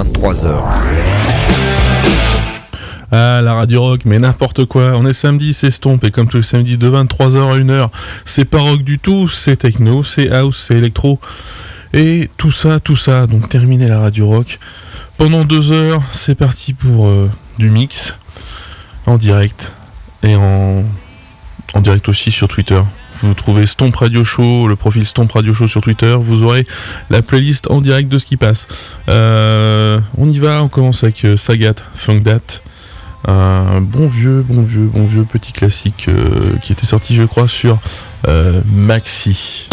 23h. Ah, la radio rock, mais n'importe quoi. On est samedi, c'est Stomp, et comme tous les samedis de 23h à 1h, c'est pas rock du tout, c'est techno, c'est house, c'est électro. Et tout ça, tout ça, donc terminer la radio rock. Pendant deux heures, c'est parti pour euh, du mix, en direct, et en, en direct aussi sur Twitter. Vous trouvez Stomp Radio Show, le profil Stomp Radio Show sur Twitter. Vous aurez la playlist en direct de ce qui passe. Euh, on y va, on commence avec euh, Sagat, Funk Dat. Un bon vieux, bon vieux, bon vieux petit classique euh, qui était sorti, je crois, sur euh, Maxi.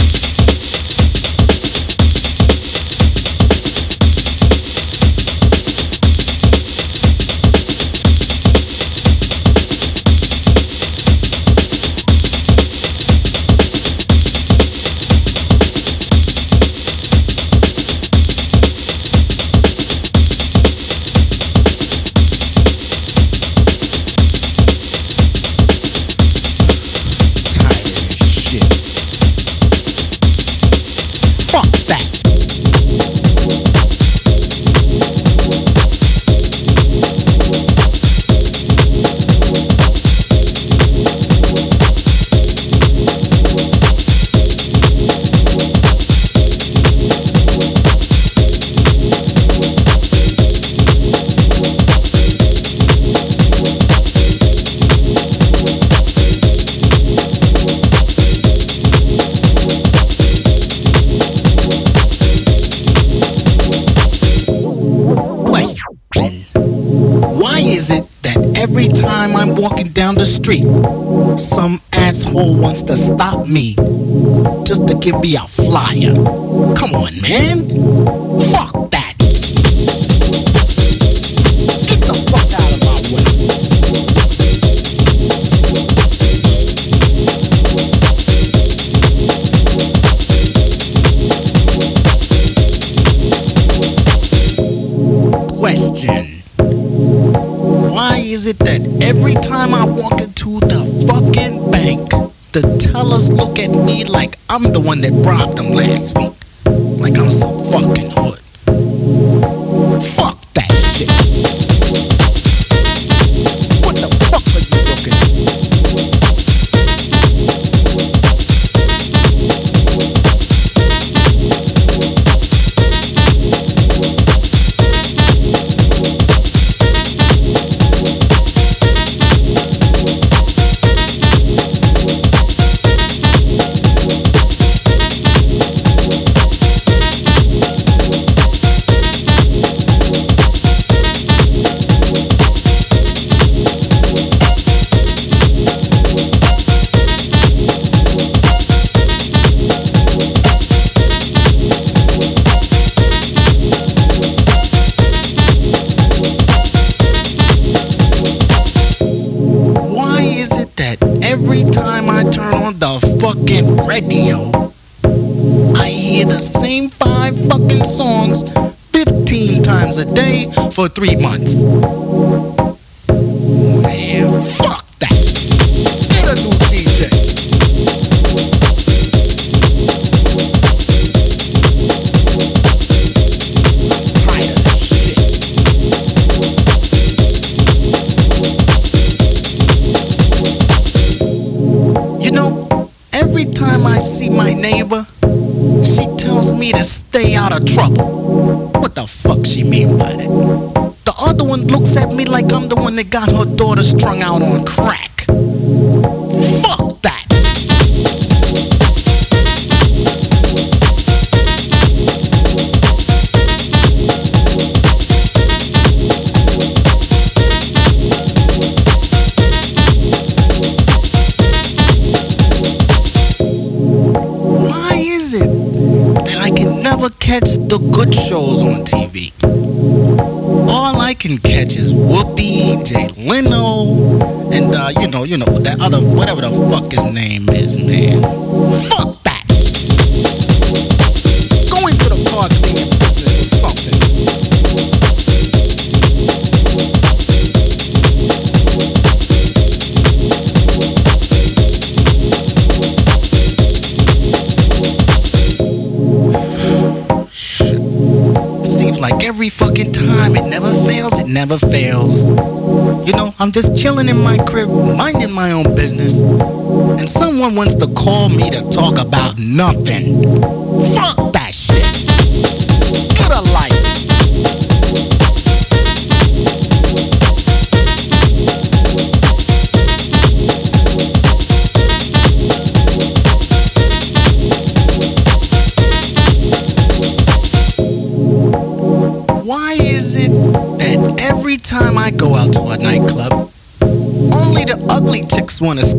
Street, some asshole wants to stop me just to give me a flyer? Come on, man. Fuck one that robbed them last out of trouble. What the fuck she mean by that? The other one looks at me like I'm the one that got her daughter strung out on crack. Fuck know, you know that other whatever the fuck his name is, man. Fuck that. Go into the park thinking business or something. Shit. Seems like every fucking time. It never fails, it never fails. You know, I'm just chilling in my crib, minding my own business. And someone wants to call me to talk about nothing. Fuck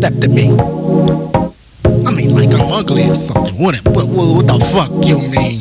chicks want to step to me? I mean, like I'm ugly or something. What, what, what, what the fuck you mean?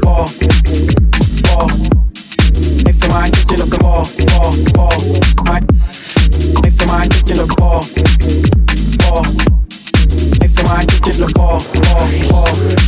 ball, ball. If the ball, ball, ball. I if you kitchen up ball, ball. If ball, ball, ball.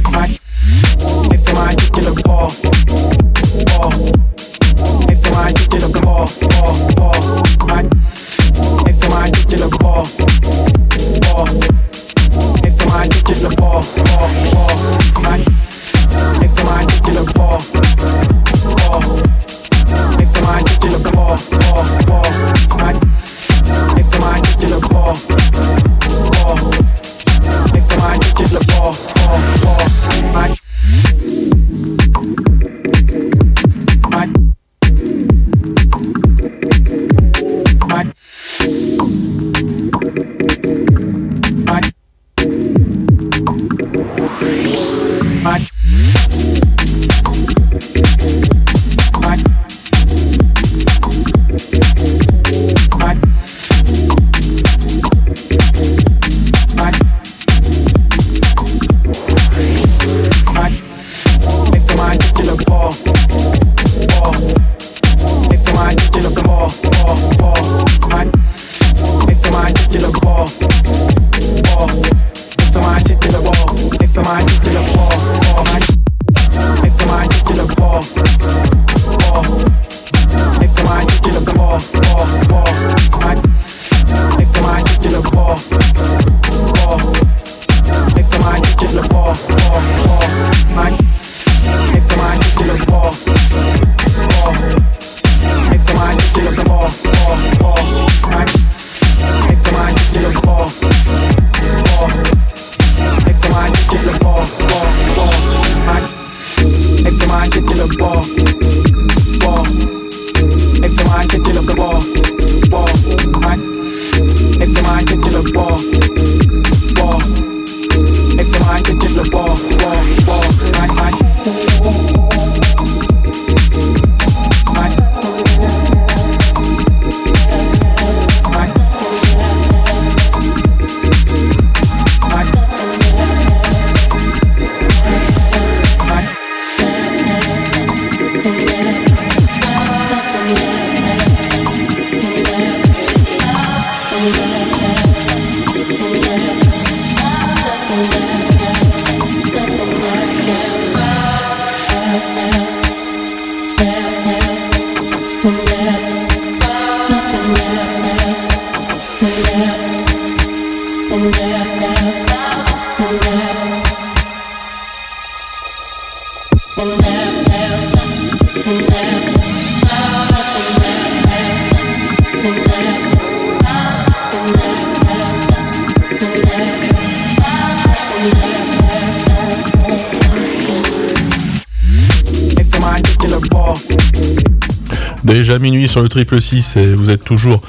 Le triple 6 et vous êtes toujours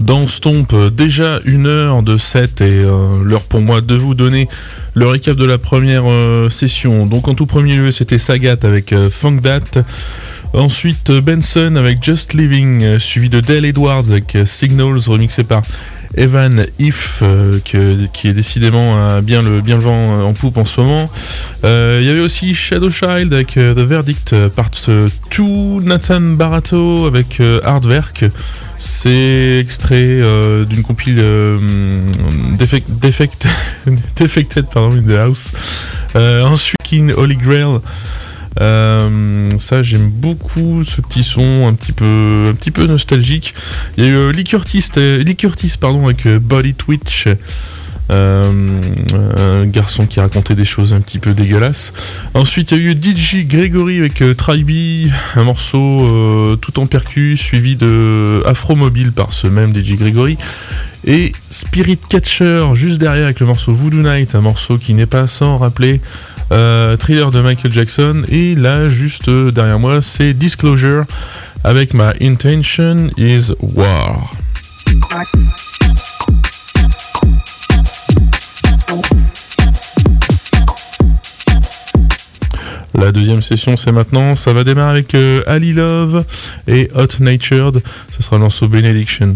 dans Stomp. Déjà une heure de set et euh, l'heure pour moi de vous donner le récap de la première euh, session. Donc en tout premier lieu c'était Sagat avec euh, Funk Dat. Ensuite euh, Benson avec Just Living, suivi de Dale Edwards avec Signals remixé par Evan If, qui est décidément bien, le, bien le vent en poupe en ce moment. Euh, Il y avait aussi Shadow Child avec euh, The Verdict, euh, part 2, Nathan Barato avec Hardwerk. C'est extrait d'une compile euh, Defect, Defect- Defected pardon, in the House. Ensuite, King Holy Grail. Ça j'aime beaucoup ce petit son un petit peu un petit peu nostalgique. Il y a eu Lee Curtis, pardon avec Body Twitch. Euh, un garçon qui racontait des choses un petit peu dégueulasses. Ensuite, il y a eu DJ Gregory avec euh, Tribe, un morceau euh, tout en percu, suivi de Afro Mobile par ce même DJ Gregory. Et Spirit Catcher juste derrière avec le morceau Voodoo Night, un morceau qui n'est pas sans rappeler Thriller de Michael Jackson. Et là, juste derrière moi, c'est Disclosure avec ma Intention is War. La deuxième session, c'est maintenant. Ça va démarrer avec euh, Ali Love et Hot Natured. Ce sera le morceau Benediction.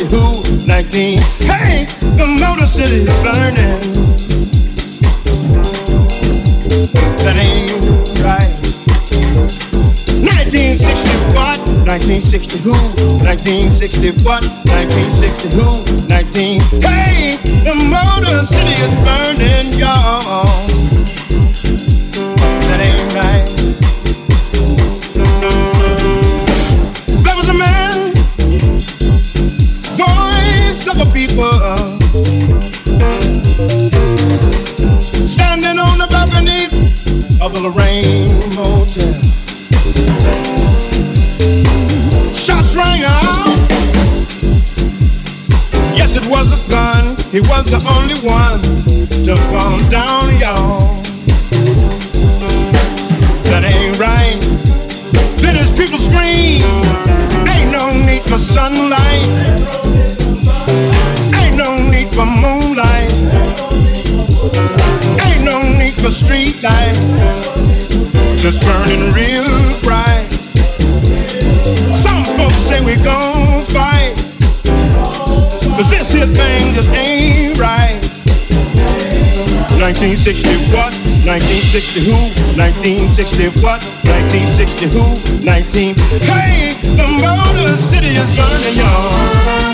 Who? 1960 who? 1960 what? 1960 who? 19. Hey, the Motor City is burning, y'all.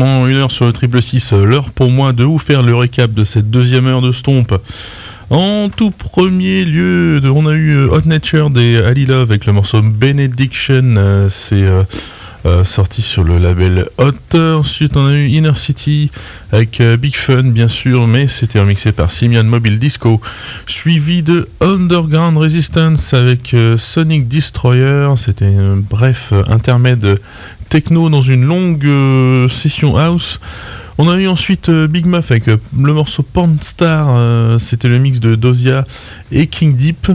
Une heure sur le triple 6, l'heure pour moi de vous faire le récap de cette deuxième heure de Stomp. En tout premier lieu, on a eu euh, Hot Nature des Ali Love avec le morceau Benediction, euh, c'est euh, sorti sur le label Hot. Ensuite, on a eu Inner City avec Big Fun, bien sûr, mais c'était remixé par Simian Mobile Disco. Suivi de Underground Resistance avec Sonic Destroyer. C'était un bref intermède techno dans une longue euh, session house. On a eu ensuite euh, Big Muff avec euh, le morceau Porn Star, euh, c'était le mix de Dozia et King Deep.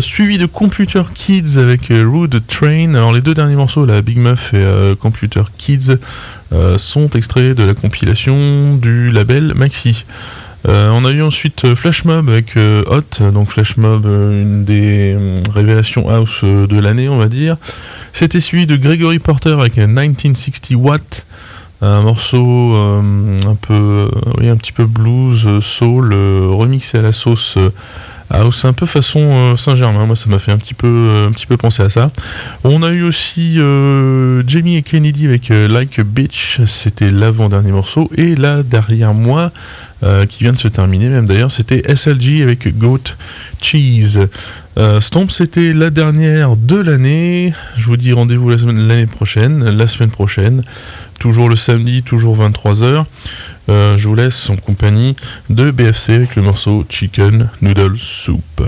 Suivi de Computer Kids avec euh, Rude Train. Alors les deux derniers morceaux, la Big Muff et Computer Kids, sont extraits de la compilation du label Maxi. Euh, on a eu ensuite euh, Flash Mob avec euh, Hot, donc Flash Mob, une des révélations house de l'année, on va dire. C'était suivi de Gregory Porter avec euh, 1960 Watt, un morceau un peu, oui, un petit peu blues, soul, remixé à la sauce house, un peu façon Saint-Germain. Moi, ça m'a fait un petit peu, penser à ça. On a eu aussi Jamie et Kennedy avec Like a Bitch, c'était l'avant-dernier morceau, et là derrière moi. Euh, qui vient de se terminer même d'ailleurs, c'était SLG avec Goat Cheese. Euh, Stomp, c'était la dernière de l'année. Je vous dis rendez-vous l'année prochaine, la semaine prochaine, toujours le samedi, toujours 23h. Euh, je vous laisse en compagnie de BFC avec le morceau Chicken Noodle Soup.